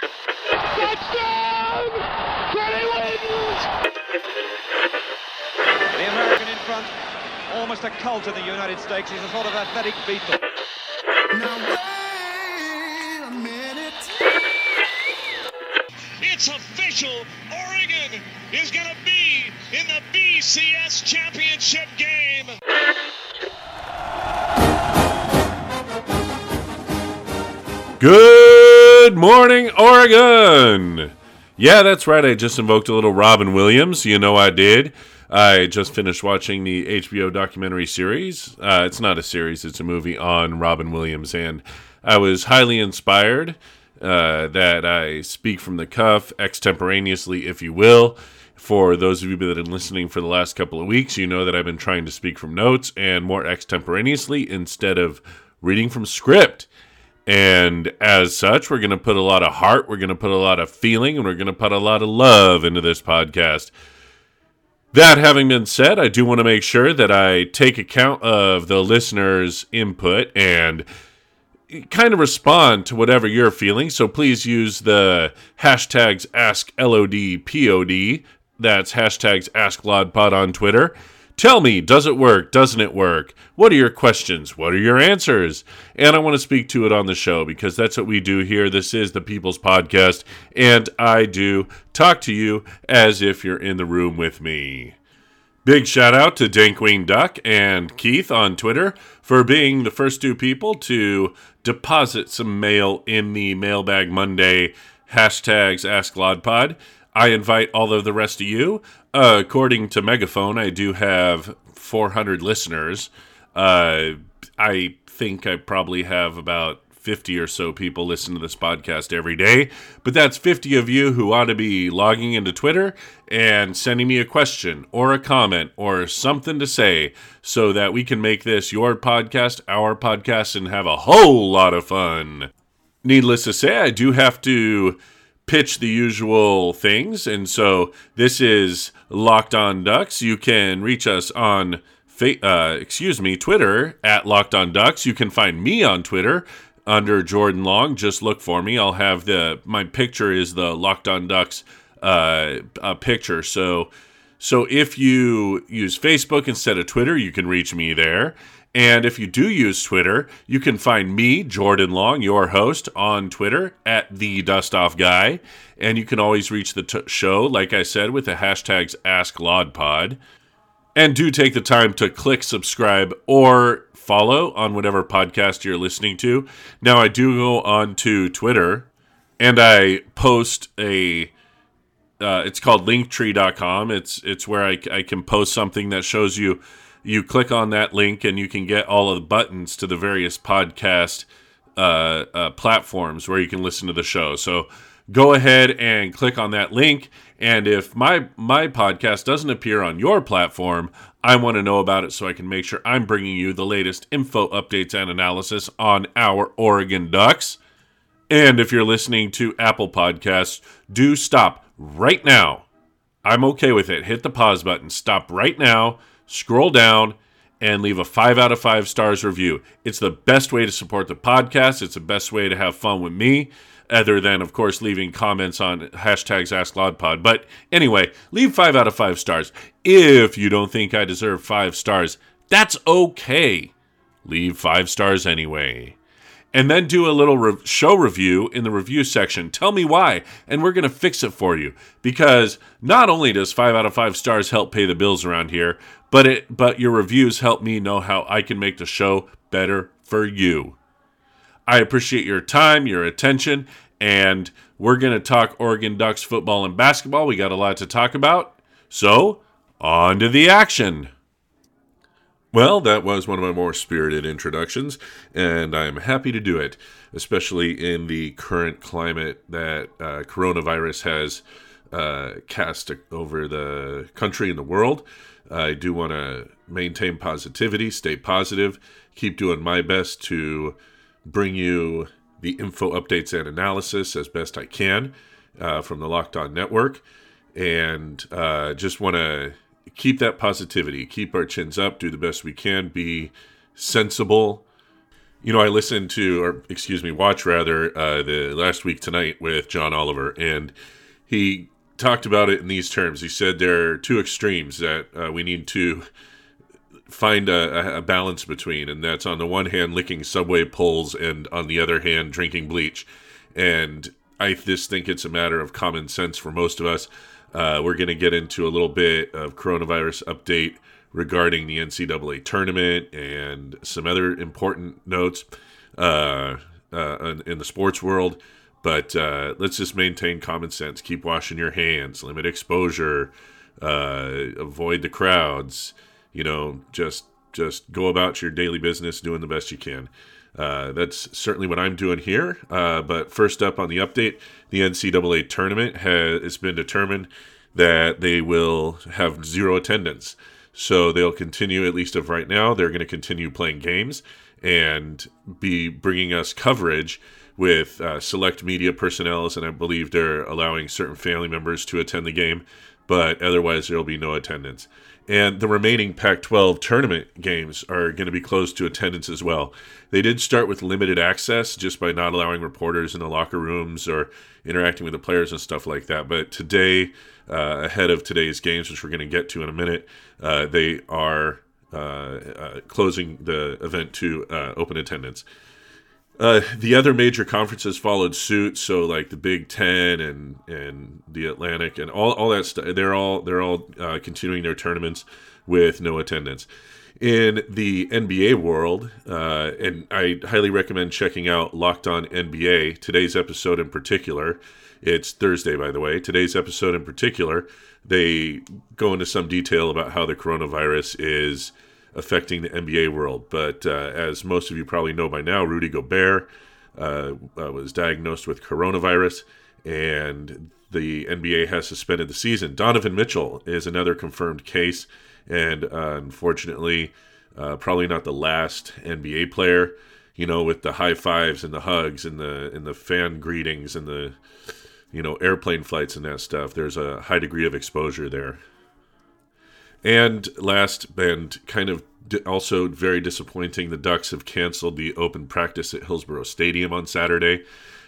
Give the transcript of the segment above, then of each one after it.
Touchdown! Freddie wins! The American in front, almost a cult in the United States. He's a sort of athletic Beatle. Now wait a minute. It's official. Oregon is going to be in the BCS championship game. Good morning, Oregon! Yeah, that's right. I just invoked a little Robin Williams. You know I did. I just finished watching the HBO documentary series. Uh, it's not a series, it's a movie on Robin Williams. And I was highly inspired uh, that I speak from the cuff, extemporaneously, if you will. For those of you that have been listening for the last couple of weeks, you know that I've been trying to speak from notes and more extemporaneously instead of reading from script. And as such, we're going to put a lot of heart, we're going to put a lot of feeling, and we're going to put a lot of love into this podcast. That having been said, I do want to make sure that I take account of the listeners' input and kind of respond to whatever you're feeling. So please use the hashtags AskLODPOD. That's hashtags AskLodPod on Twitter. Tell me, does it work? Doesn't it work? What are your questions? What are your answers? And I want to speak to it on the show because that's what we do here. This is the People's Podcast, and I do talk to you as if you're in the room with me. Big shout out to Dankwing Duck and Keith on Twitter for being the first two people to deposit some mail in the Mailbag Monday hashtags AskLodPod. I invite all of the rest of you. Uh, according to Megaphone, I do have 400 listeners. Uh, I think I probably have about 50 or so people listen to this podcast every day. But that's 50 of you who ought to be logging into Twitter and sending me a question or a comment or something to say so that we can make this your podcast, our podcast, and have a whole lot of fun. Needless to say, I do have to pitch the usual things. And so this is Locked On Ducks. You can reach us on, uh, excuse me, Twitter at Locked On Ducks. You can find me on Twitter under Jordan Long. Just look for me. I'll have the my picture is the Locked On Ducks uh, uh, picture. So so if you use Facebook instead of Twitter, you can reach me there. And if you do use Twitter, you can find me, Jordan Long, your host, on Twitter at the Dust Off Guy. And you can always reach the t- show, like I said, with the hashtags AskLodPod. And do take the time to click subscribe or follow on whatever podcast you're listening to. Now, I do go on to Twitter and I post a. Uh, it's called linktree.com. It's it's where I, I can post something that shows you you click on that link and you can get all of the buttons to the various podcast uh, uh, platforms where you can listen to the show. So go ahead and click on that link. And if my my podcast doesn't appear on your platform, I want to know about it so I can make sure I'm bringing you the latest info, updates, and analysis on our Oregon Ducks. And if you're listening to Apple Podcasts, do stop right now. I'm okay with it. Hit the pause button. Stop right now scroll down and leave a five out of five stars review. It's the best way to support the podcast. It's the best way to have fun with me, other than, of course, leaving comments on hashtags AskLodPod. But anyway, leave five out of five stars. If you don't think I deserve five stars, that's okay. Leave five stars anyway and then do a little re- show review in the review section. Tell me why, and we're going to fix it for you. Because not only does five out of five stars help pay the bills around here, but it but your reviews help me know how I can make the show better for you. I appreciate your time, your attention, and we're going to talk Oregon Ducks football and basketball. We got a lot to talk about. So, on to the action. Well, that was one of my more spirited introductions, and I'm happy to do it, especially in the current climate that uh, coronavirus has uh, cast over the country and the world. I do want to maintain positivity, stay positive, keep doing my best to bring you the info updates and analysis as best I can uh, from the Locked On Network, and uh, just want to keep that positivity, keep our chins up, do the best we can, be sensible, You know, I listened to, or excuse me, watch rather, uh, the last week tonight with John Oliver, and he talked about it in these terms. He said there are two extremes that uh, we need to find a, a, balance between, and that's on the one hand licking subway poles, and on the other hand drinking bleach. And I just think it's a matter of common sense for most of us. Uh, we're going to get into a little bit of coronavirus update regarding the NCAA tournament and some other important notes uh, uh, in the sports world. But uh, let's just maintain common sense. Keep washing your hands. Limit exposure. Uh, avoid the crowds. You know, just just go about your daily business, doing the best you can. Uh, that's certainly what I'm doing here. Uh, but first up on the update, the NCAA tournament has it's been determined that they will have zero attendance. So they'll continue, at least of right now, they're going to continue playing games and be bringing us coverage with uh, select media personnel, and I believe they're allowing certain family members to attend the game, but otherwise there will be no attendance. And the remaining Pac 12 tournament games are going to be closed to attendance as well. They did start with limited access just by not allowing reporters in the locker rooms or interacting with the players and stuff like that. But today, uh, ahead of today's games, which we're going to get to in a minute, uh, they are uh, uh, closing the event to uh, open attendance. Uh, the other major conferences followed suit, so like the Big Ten and and the Atlantic and all, all that stuff. They're all they're all continuing their tournaments with no attendance. In the NBA world, and I highly recommend checking out Locked On NBA. Today's episode in particular it's Thursday, by the way. Today's episode in particular, they go into some detail about how the coronavirus is affecting the NBA world. But uh, as most of you probably know by now, Rudy Gobert uh, uh, was diagnosed with coronavirus, and the NBA has suspended the season. Donovan Mitchell is another confirmed case, and uh, unfortunately, uh, probably not the last NBA player. You know, with the high fives and the hugs and the and the fan greetings and the you know, airplane flights and that stuff, there's a high degree of exposure there. And last, and kind of also very disappointing, the Ducks have canceled the open practice at Hillsboro Stadium on Saturday.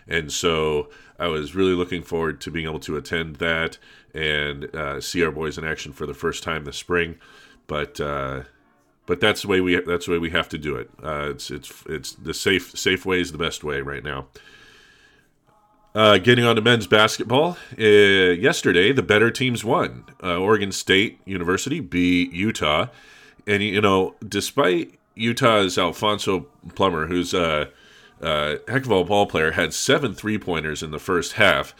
And so I was really looking forward to being able to attend that and uh, see our boys in action for the first time this spring. But uh, but that's the way we that's the way we have to do it. Uh, it's it's it's the safe safe way is the best way right now. Uh, getting on to men's basketball, uh, yesterday the better teams won. Uh, Oregon State University beat Utah, and you know, despite Utah's Alfonso Plummer, who's a, a heck of a ball player, had seven three pointers in the first half.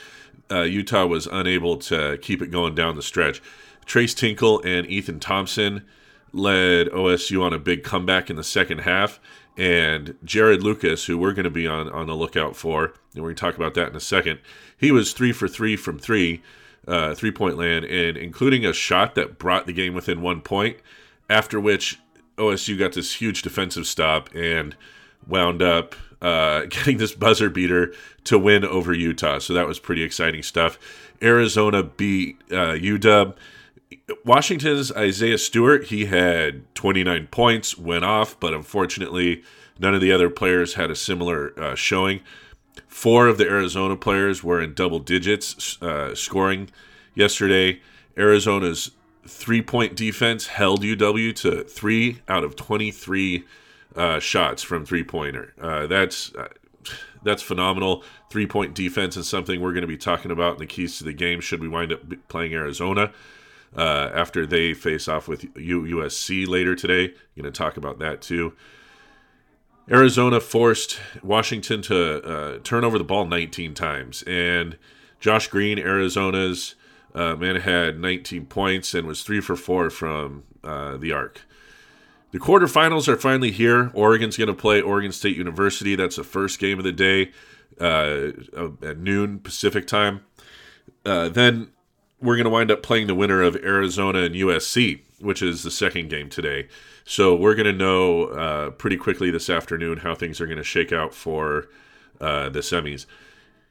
Uh, Utah was unable to keep it going down the stretch. Tres Tinkle and Ethan Thompson led OSU on a big comeback in the second half and Jarod Lucas, who we're going to be on on the lookout for, and we're going to talk about that in a second. He was three for three from three, uh, three point land, and including a shot that brought the game within one point. After which OSU got this huge defensive stop and wound up uh, getting this buzzer beater to win over Utah. So that was pretty exciting stuff. Arizona beat uh, UW. Washington's Isaiah Stewart, he had 29 points, went off, but unfortunately, none of the other players had a similar uh, showing. Four of the Arizona players were in double digits uh, scoring yesterday. Arizona's three point defense held UW to three out of 23 uh, shots from three pointer. Uh, that's uh, that's phenomenal. Three point defense is something we're going to be talking about in the keys to the game. Should we wind up playing Arizona? Uh, after they face off with USC later today. Going to talk about that too. Arizona forced Washington to uh, turn over the ball 19 times, and Josh Green, Arizona's uh, man, had 19 points and was three for four from uh, the arc. The quarterfinals are finally here. Oregon's going to play Oregon State University. That's the first game of the day uh, at noon Pacific time. Uh, then we're going to wind up playing the winner of Arizona and USC, which is the second game today. So we're going to know uh, pretty quickly this afternoon how things are going to shake out for uh, the semis.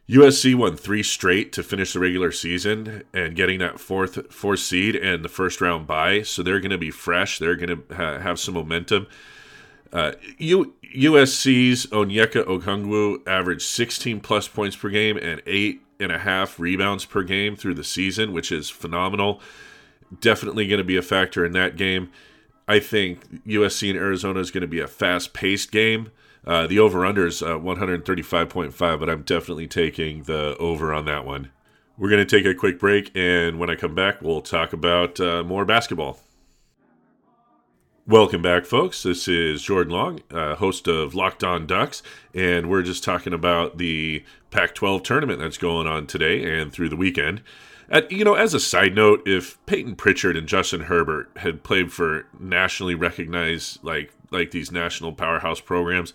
USC won three straight to finish the regular season and getting that fourth fourth seed and the first round bye. So they're going to be fresh. They're going to ha- have some momentum. Uh, U- USC's Onyeka Okongwu averaged 16 plus points per game and eight and a half rebounds per game through the season, which is phenomenal. Definitely going to be a factor in that game. I think USC and Arizona is going to be a fast paced game. Uh, the over under is uh, 135.5, but I'm definitely taking the over on that one. We're going to take a quick break, and when I come back, we'll talk about uh, more basketball. Welcome back, folks. This is Jordan Long, uh, host of Locked On Ducks, and we're just talking about the Pac 12 tournament that's going on today and through the weekend. At, you know, as a side note, if Peyton Pritchard and Justin Herbert had played for nationally recognized, like like these national powerhouse programs,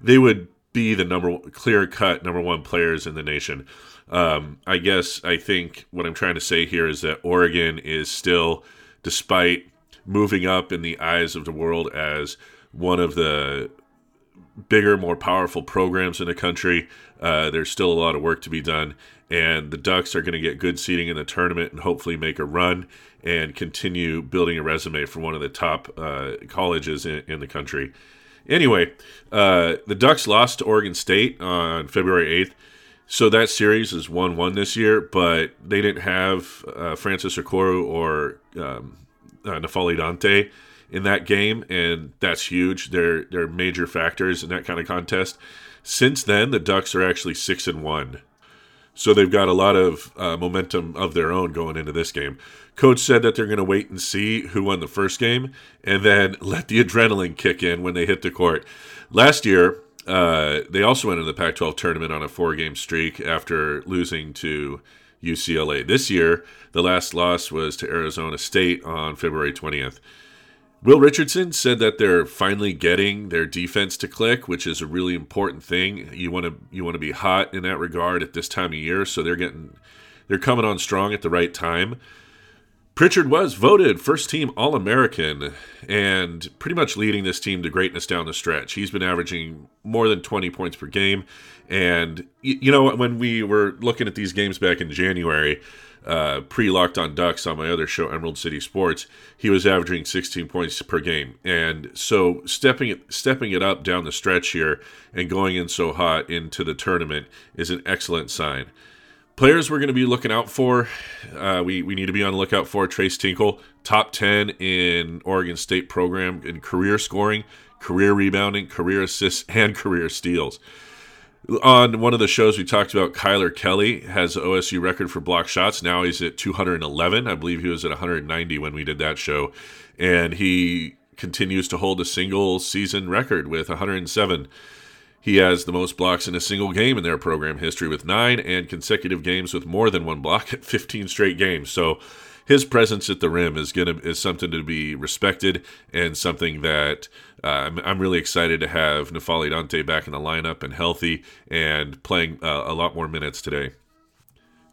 they would be the number clear cut number one players in the nation. Um, I guess I think what I'm trying to say here is that Oregon is still, despite moving up in the eyes of the world as one of the bigger, more powerful programs in the country. Uh, there's still a lot of work to be done, and the Ducks are going to get good seating in the tournament and hopefully make a run and continue building a resume for one of the top uh, colleges in, in, the country. Anyway, uh, the Ducks lost to Oregon State on February 8th. So that series is 1 1 this year, but they didn't have uh, Francis Okoro or um, uh, N'Faly Dante in that game, and that's huge. They're they're major factors in that kind of contest. Since then, the Ducks are actually six and one, so they've got a lot of uh, momentum of their own going into this game. Coach said that they're going to wait and see who won the first game, and then let the adrenaline kick in when they hit the court. Last year, uh, they also went into the Pac-12 tournament on a four-game streak after losing to UCLA. This year, the last loss was to Arizona State on February 20th. Will Richardson said that they're finally getting their defense to click, which is a really important thing. You want to you want to be hot in that regard at this time of year, so they're getting they're coming on strong at the right time. Pritchard was voted first team All American and pretty much leading this team to greatness down the stretch. He's been averaging more than 20 points per game. And, you know, when we were looking at these games back in January, uh, pre Locked on Ducks on my other show, Emerald City Sports, he was averaging 16 points per game. And so stepping it, stepping it up down the stretch here and going in so hot into the tournament is an excellent sign. Players we're going to be looking out for, uh, we, we need to be on the lookout for Tres Tinkle, top 10 in Oregon State program in career scoring, career rebounding, career assists, and career steals. On one of the shows, we talked about Kylor Kelley has OSU record for block shots. Now he's at 211. I believe he was at 190 when we did that show. And he continues to hold a single season record with 107. He has the most blocks in a single game in their program history with nine, and consecutive games with more than one block at 15 straight games. So his presence at the rim is gonna is something to be respected and something that uh, I'm, I'm, really excited to have N'Faly Dante back in the lineup and healthy and playing uh, a lot more minutes today.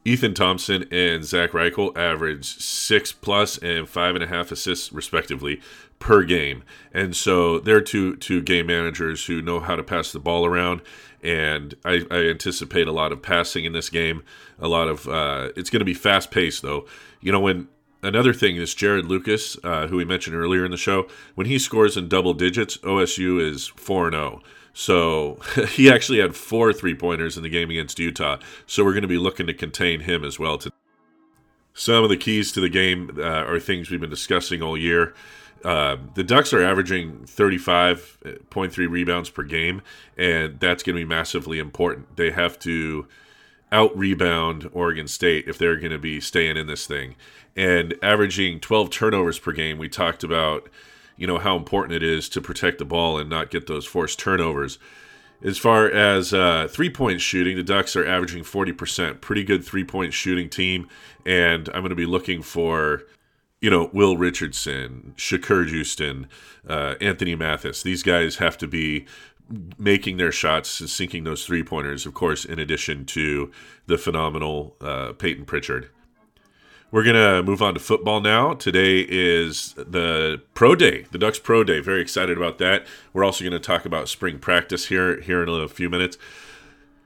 Ethan Thompson and Zach Reichle averaged six plus and five and a half assists respectively per game, and so they're two two game managers who know how to pass the ball around. And I, I anticipate a lot of passing in this game. A lot of uh, it's going to be fast paced though. You know when another thing is Jarod Lucas, uh, who we mentioned earlier in the show, when he scores in double digits, OSU is four and zero. Oh. So he actually had four three pointers in the game against Utah. So we're going to be looking to contain him as well. To some of the keys to the game uh, are things we've been discussing all year. Uh, the Ducks are averaging 35.3 rebounds per game, and that's going to be massively important. They have to out rebound Oregon State if they're going to be staying in this thing. And averaging 12 turnovers per game, we talked about you know how important it is to protect the ball and not get those forced turnovers. As far as uh, three point shooting, the Ducks are averaging 40%. Pretty good three point shooting team. And I'm going to be looking for, you know, Will Richardson, Shakur Juiston, uh, Anthony Mathis. These guys have to be making their shots, and sinking those three pointers, of course, in addition to the phenomenal uh, Peyton Pritchard. We're going to move on to football now. Today is the Pro Day, the Ducks Pro Day. Very excited about that. We're also going to talk about spring practice here here in a few minutes.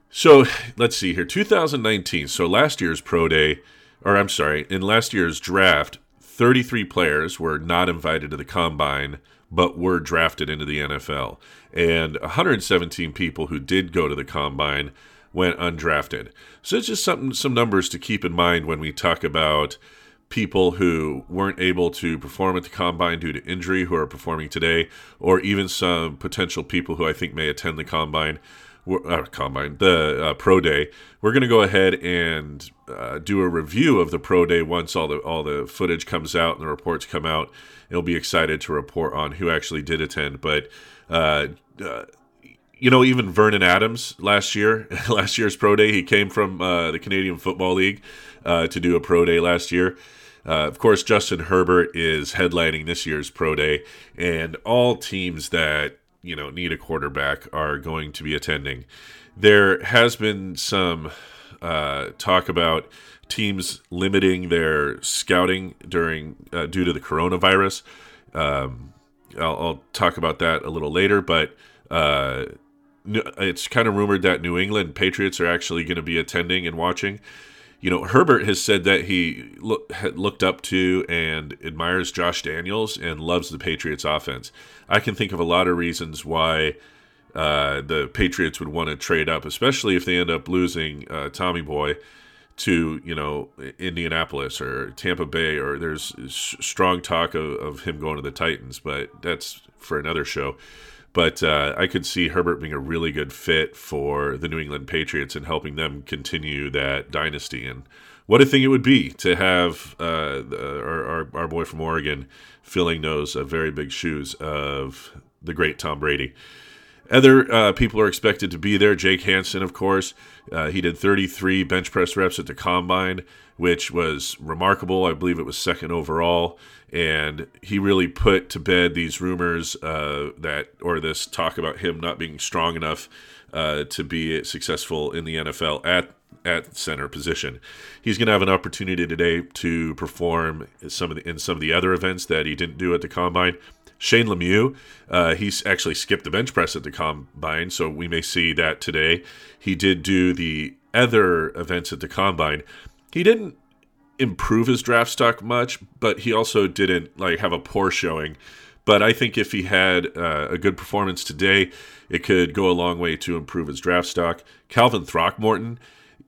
So, let's see here. 2019. So, last year's Pro Day, or I'm sorry, in last year's draft, 33 players were not invited to the combine but were drafted into the NFL. And 117 people who did go to the combine went undrafted. So it's just something, some numbers to keep in mind when we talk about people who weren't able to perform at the combine due to injury who are performing today, or even some potential people who I think may attend the combine. Uh, combine the uh, pro day. We're going to go ahead and uh, do a review of the pro day once all the all the footage comes out and the reports come out. It'll be excited to report on who actually did attend. But uh, uh, you know, even Vernon Adams last year, last year's pro day, he came from uh, the Canadian Football League to do a pro day last year. Uh, of course, Justin Herbert is headlining this year's pro day, and all teams that you know need a quarterback are going to be attending. There has been some uh, talk about teams limiting their scouting during uh, due to the coronavirus. Um, I'll, I'll, talk about that a little later, but uh, it's kind of rumored that New England Patriots are actually going to be attending and watching you know, Herbert has said that he look, looked up to and admires Josh Daniels and loves the Patriots offense. I can think of a lot of reasons why uh, the Patriots would want to trade up, especially if they end up losing uh, Tommy Boy to you know Indianapolis or Tampa Bay, or there's strong talk of, of him going to the Titans, but that's for another show. But uh, I could see Herbert being a really good fit for the New England Patriots and helping them continue that dynasty. And what a thing it would be to have uh, our, our, our, boy from Oregon filling those uh, very big shoes of the great Tom Brady. Other uh, people are expected to be there. Jake Hanson, of course. Uh, he did 33 bench press reps at the combine, which was remarkable. I believe it was second overall and he really put to bed these rumors uh, that or this talk about him not being strong enough uh, to be successful in the NFL at at center position. He's going to have an opportunity today to perform some of the, in some of the other events that he didn't do at the combine. Shane Lemieux, uh, he's actually skipped the bench press at the combine, so we may see that today. He did do the other events at the combine. He didn't improve his draft stock much, but he also didn't like have a poor showing. But I think if he had uh, a good performance today, it could go a long way to improve his draft stock. Calvin Throckmorton,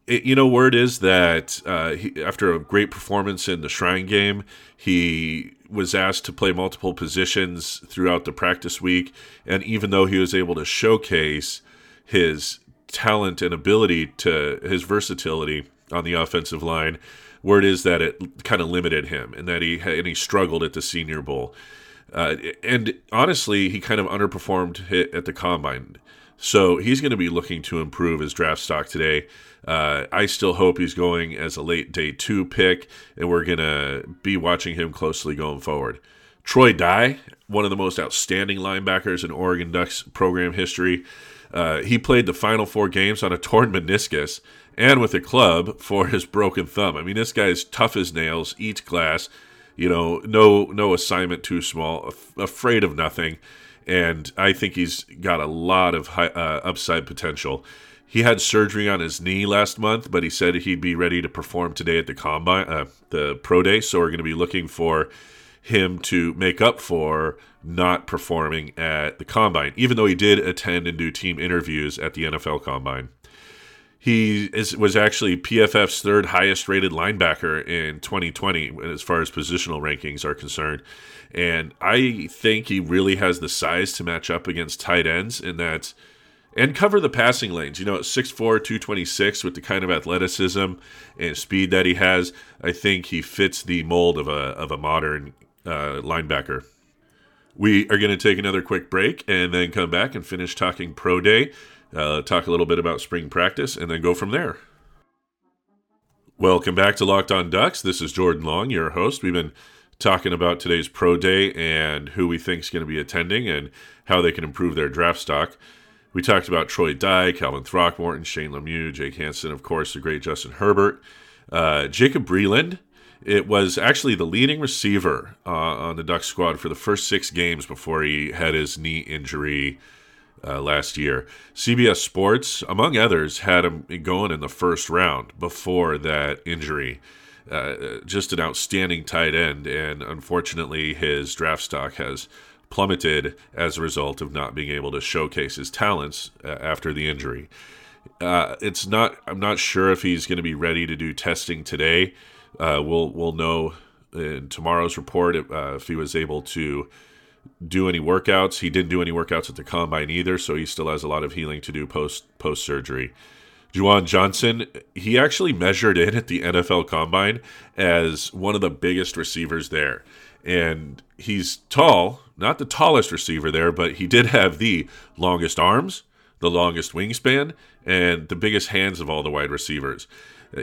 it, you know, word is that uh, he, after a great performance in the Shrine game, he was asked to play multiple positions throughout the practice week. And even though he was able to showcase his talent and ability to his versatility on the offensive line, word is that it kind of limited him and that he and he struggled at the Senior Bowl. Uh, and honestly, he kind of underperformed at the combine. So he's going to be looking to improve his draft stock today. Uh, I still hope he's going as a late day two pick, and we're going to be watching him closely going forward. Troy Dye, one of the most outstanding linebackers in Oregon Ducks program history. Uh, he played the final four games on a torn meniscus and with a club for his broken thumb. I mean, this guy's tough as nails, eats glass, you know, no no assignment too small, af- afraid of nothing, and I think he's got a lot of high, uh, upside potential. He had surgery on his knee last month, but he said he'd be ready to perform today at the combine, uh, the pro day. So we're going to be looking for him to make up for not performing at the combine, even though he did attend and do team interviews at the NFL combine. He is, was actually PFF's third highest rated linebacker in 2020 as far as positional rankings are concerned. And I think he really has the size to match up against tight ends in that and cover the passing lanes. You know, at 6'4, 226 with the kind of athleticism and speed that he has, I think he fits the mold of a, of a modern uh, linebacker. We are going to take another quick break and then come back and finish talking pro day uh, talk a little bit about spring practice, and then go from there. Welcome back to Locked On Ducks. This is Jordan Long, your host. We've been talking about today's pro day and who we think is going to be attending and how they can improve their draft stock. We talked about Troy Dye, Calvin Throckmorton, Shane Lemieux, Jake Hanson, of course, the great Justin Herbert. Uh, Jacob Breeland. it was actually the leading receiver uh, on the Duck squad for the first six games before he had his knee injury uh, last year. CBS Sports, among others, had him going in the first round before that injury. Uh, just an outstanding tight end, and unfortunately, his draft stock has plummeted as a result of not being able to showcase his talents uh, after the injury. Uh, it's not. I'm not sure if he's going to be ready to do testing today. Uh, we'll we'll know in tomorrow's report if, uh, if he was able to do any workouts. He didn't do any workouts at the combine either, so he still has a lot of healing to do post post surgery. Juwan Johnson, he actually measured in at the NFL combine as one of the biggest receivers there. And he's tall, not the tallest receiver there, but he did have the longest arms, the longest wingspan, and the biggest hands of all the wide receivers.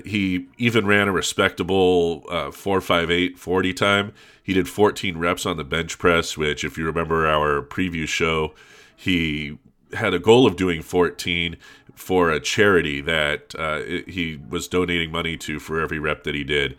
He even ran a respectable uh, 458 40 time. He did 14 reps on the bench press, which, if you remember our preview show, he had a goal of doing 14 for a charity that uh, he was donating money to for every rep that he did.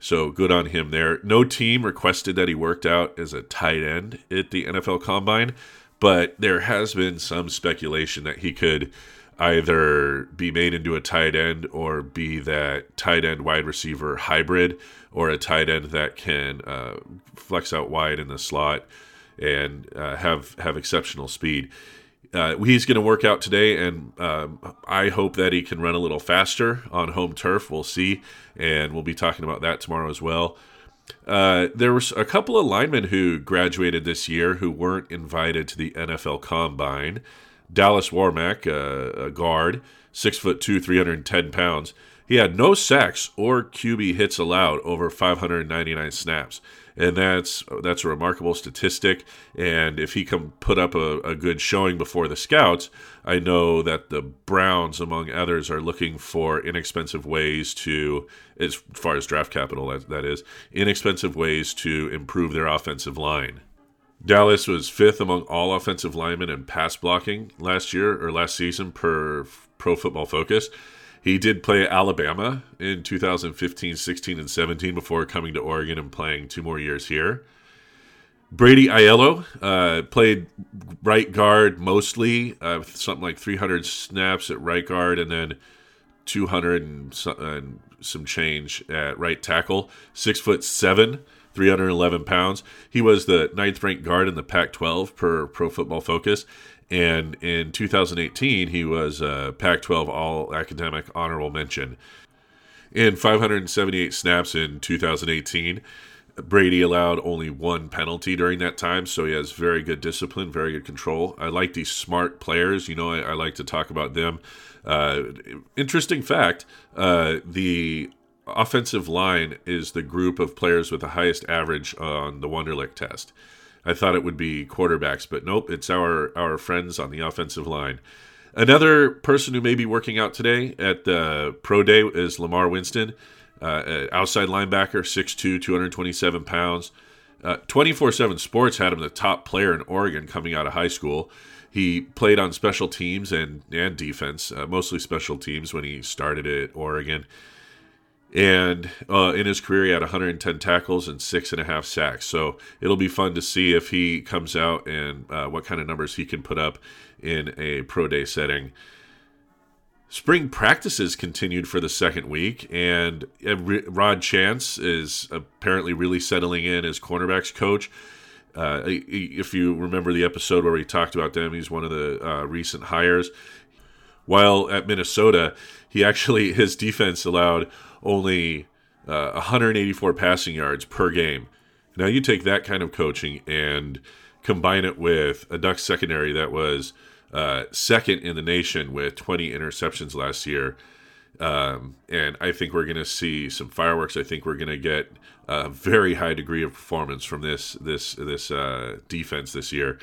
So good on him there. No team requested that he worked out as a tight end at the NFL Combine, but there has been some speculation that he could either be made into a tight end or be that tight end wide receiver hybrid or a tight end that can uh, flex out wide in the slot and uh, have have exceptional speed. Uh, he's going to work out today, and um, I hope that he can run a little faster on home turf. We'll see, and we'll be talking about that tomorrow as well. Uh, there was a couple of linemen who graduated this year who weren't invited to the NFL Combine. Dallas Warmack, uh, a guard, six foot two, 310 pounds. He had no sacks or QB hits allowed over 599 snaps, and that's that's a remarkable statistic. And if he can put up a, a good showing before the scouts, I know that the Browns, among others, are looking for inexpensive ways to, as far as draft capital that, that is, inexpensive ways to improve their offensive line. Dallas was fifth among all offensive linemen in pass blocking last year or last season per Pro Football Focus. He did play Alabama in 2015, 16, and 17 before coming to Oregon and playing two more years here. Brady Aiello uh, played right guard mostly, uh, something like 300 snaps at right guard, and then 200 and some, and some change at right tackle. Six foot seven, 311 pounds. He was the ninth ranked guard in the Pac 12 per Pro Football Focus. And in 2018, he was a Pac 12 All Academic Honorable Mention. In 578 snaps in 2018, Brady allowed only one penalty during that time, so he has very good discipline, very good control. I like these smart players. You know, I, I like to talk about them. Uh, interesting fact uh, the offensive line is the group of players with the highest average on the Wonderlic test. I thought it would be quarterbacks, but nope, it's our our friends on the offensive line. Another person who may be working out today at the pro day is Lamar Winston, uh, outside linebacker, 6'2", 227 pounds. Uh, 24-7 Sports had him the top player in Oregon coming out of high school. He played on special teams and, and defense, uh, mostly special teams when he started at Oregon. And uh, in his career, he had 110 tackles and six and a half sacks. So it'll be fun to see if he comes out and uh, what kind of numbers he can put up in a pro day setting. Spring practices continued for the second week, and Rod Chance is apparently really settling in as cornerbacks coach. Uh, if you remember the episode where we talked about them, he's one of the uh, recent hires. While at Minnesota, he actually his defense allowed only uh, 184 passing yards per game. Now you take that kind of coaching and combine it with a Ducks secondary that was uh, second in the nation with 20 interceptions last year. Um, and I think we're going to see some fireworks. I think we're going to get a very high degree of performance from this this this uh, defense this year.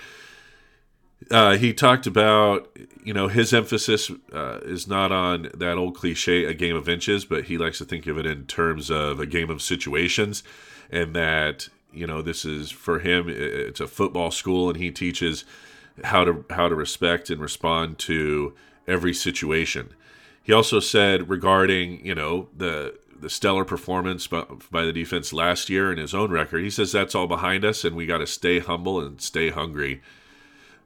Uh, he talked about, you know, his emphasis uh, is not on that old cliche, a game of inches, but he likes to think of it in terms of a game of situations, and that you know this is for him. It's a football school, and he teaches how to how to respect and respond to every situation. He also said regarding, you know, the the stellar performance by, by the defense last year and his own record. He says that's all behind us, and we got to stay humble and stay hungry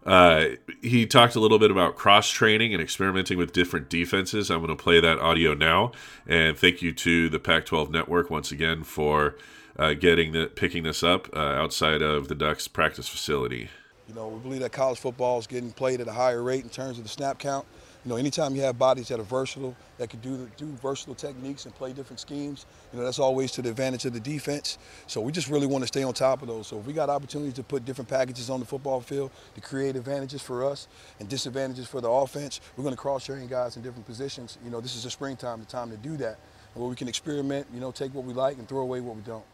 uh, he talked a little bit about cross training and experimenting with different defenses. I'm going to play that audio now. And thank you to the Pac 12 Network once again for uh, getting the picking this up uh, outside of the Ducks practice facility. You know, we believe that college football is getting played at a higher rate in terms of the snap count. You know, anytime you have bodies that are versatile, that can do do versatile techniques and play different schemes, you know, that's always to the advantage of the defense. So we just really want to stay on top of those. So if we got opportunities to put different packages on the football field to create advantages for us and disadvantages for the offense, we're going to cross train guys in different positions. You know, this is the springtime, the time to do that, where we can experiment. You know, take what we like and throw away what we don't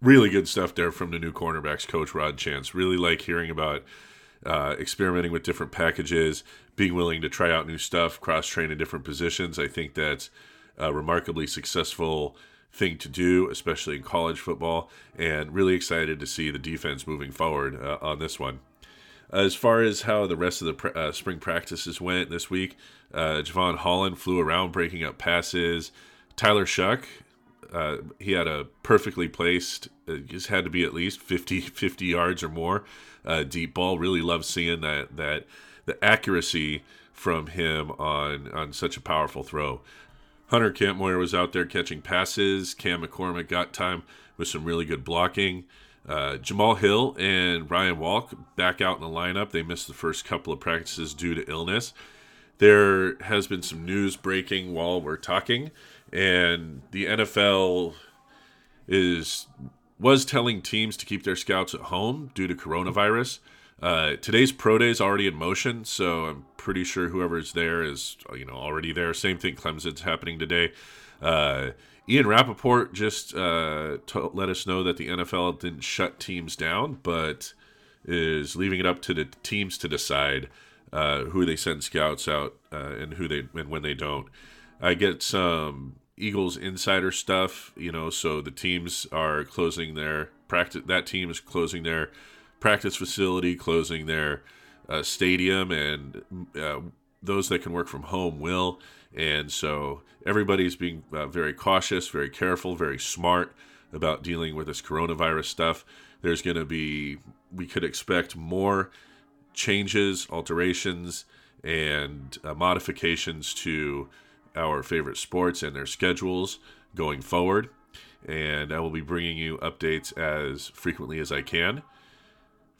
really good stuff there from the new cornerbacks coach Rod Chance. Really like hearing about uh, experimenting with different packages, being willing to try out new stuff, cross train in different positions. I think that's a remarkably successful thing to do, especially in college football, and really excited to see the defense moving forward uh, on this one. As far as how the rest of the uh, spring practices went this week, uh, Jevon Holland flew around breaking up passes. Tyler Shough uh, he had a perfectly placed, uh, just had to be at least 50, 50 yards or more uh, deep ball. Really love seeing that that the accuracy from him on on such a powerful throw. Hunter Kampmoyer was out there catching passes. Cam McCormick got time with some really good blocking. Uh, Jamal Hill and Ryan Walk back out in the lineup. They missed the first couple of practices due to illness. There has been some news breaking while we're talking and the NFL is was telling teams to keep their scouts at home due to coronavirus. Uh, today's pro day is already in motion, so I'm pretty sure whoever's there is you know already there. Same thing, Clemson's happening today. Uh, Ian Rapoport just uh, let us know that the NFL didn't shut teams down, but is leaving it up to the teams to decide uh, who they send scouts out uh, and who they and when they don't. I get some Eagles insider stuff, you know, so the teams are closing their practice. That team is closing their practice facility, closing their uh, stadium, and uh, those that can work from home will. And so everybody's being uh, very cautious, very careful, very smart about dealing with this coronavirus stuff. There's going to be, we could expect more changes, alterations, and uh, modifications to our favorite sports and their schedules going forward. And I will be bringing you updates as frequently as I can.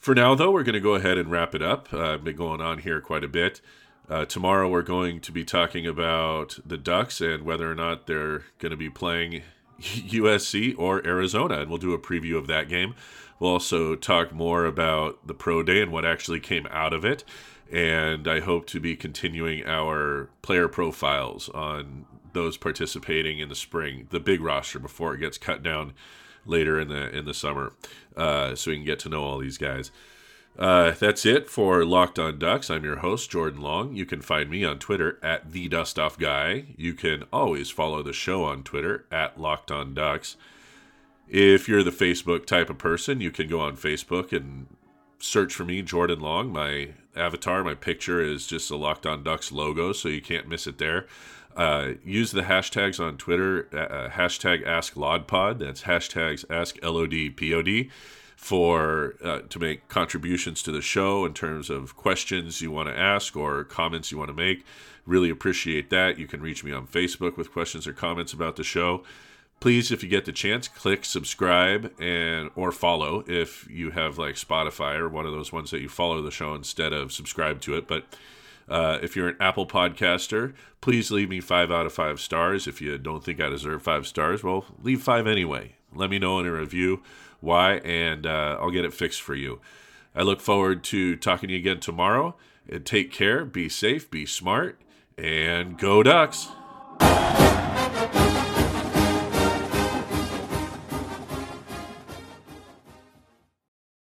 For now, though, we're going to go ahead and wrap it up. Uh, I've been going on here quite a bit. Uh, tomorrow, we're going to be talking about the Ducks and whether or not they're going to be playing USC or Arizona, and we'll do a preview of that game. We'll also talk more about the pro day and what actually came out of it and I hope to be continuing our player profiles on those participating in the spring, the big roster before it gets cut down later in the in the summer, uh, so we can get to know all these guys. Uh, that's it for Locked On Ducks. I'm your host Jordan Long. You can find me on Twitter at the Dust Off Guy. You can always follow the show on Twitter at Locked On Ducks. If you're the Facebook type of person, you can go on Facebook and search for me, Jordan Long. My avatar, my picture is just a Locked On Ducks logo, so you can't miss it there. Uh, use the hashtags on Twitter, uh, uh hashtag Ask LODPod. That's hashtags Ask LODPOD for uh, to make contributions to the show in terms of questions you want to ask or comments you want to make. Really appreciate that. You can reach me on Facebook with questions or comments about the show please if you get the chance click subscribe and or follow if you have like spotify or one of those ones that you follow the show instead of subscribe to it. But uh, if you're an apple podcaster please leave me five out of five stars. If you don't think i deserve five stars well leave five anyway. Let me know in a review why and uh, i'll get it fixed for you. I look forward to talking to you again tomorrow and take care be safe be smart and go ducks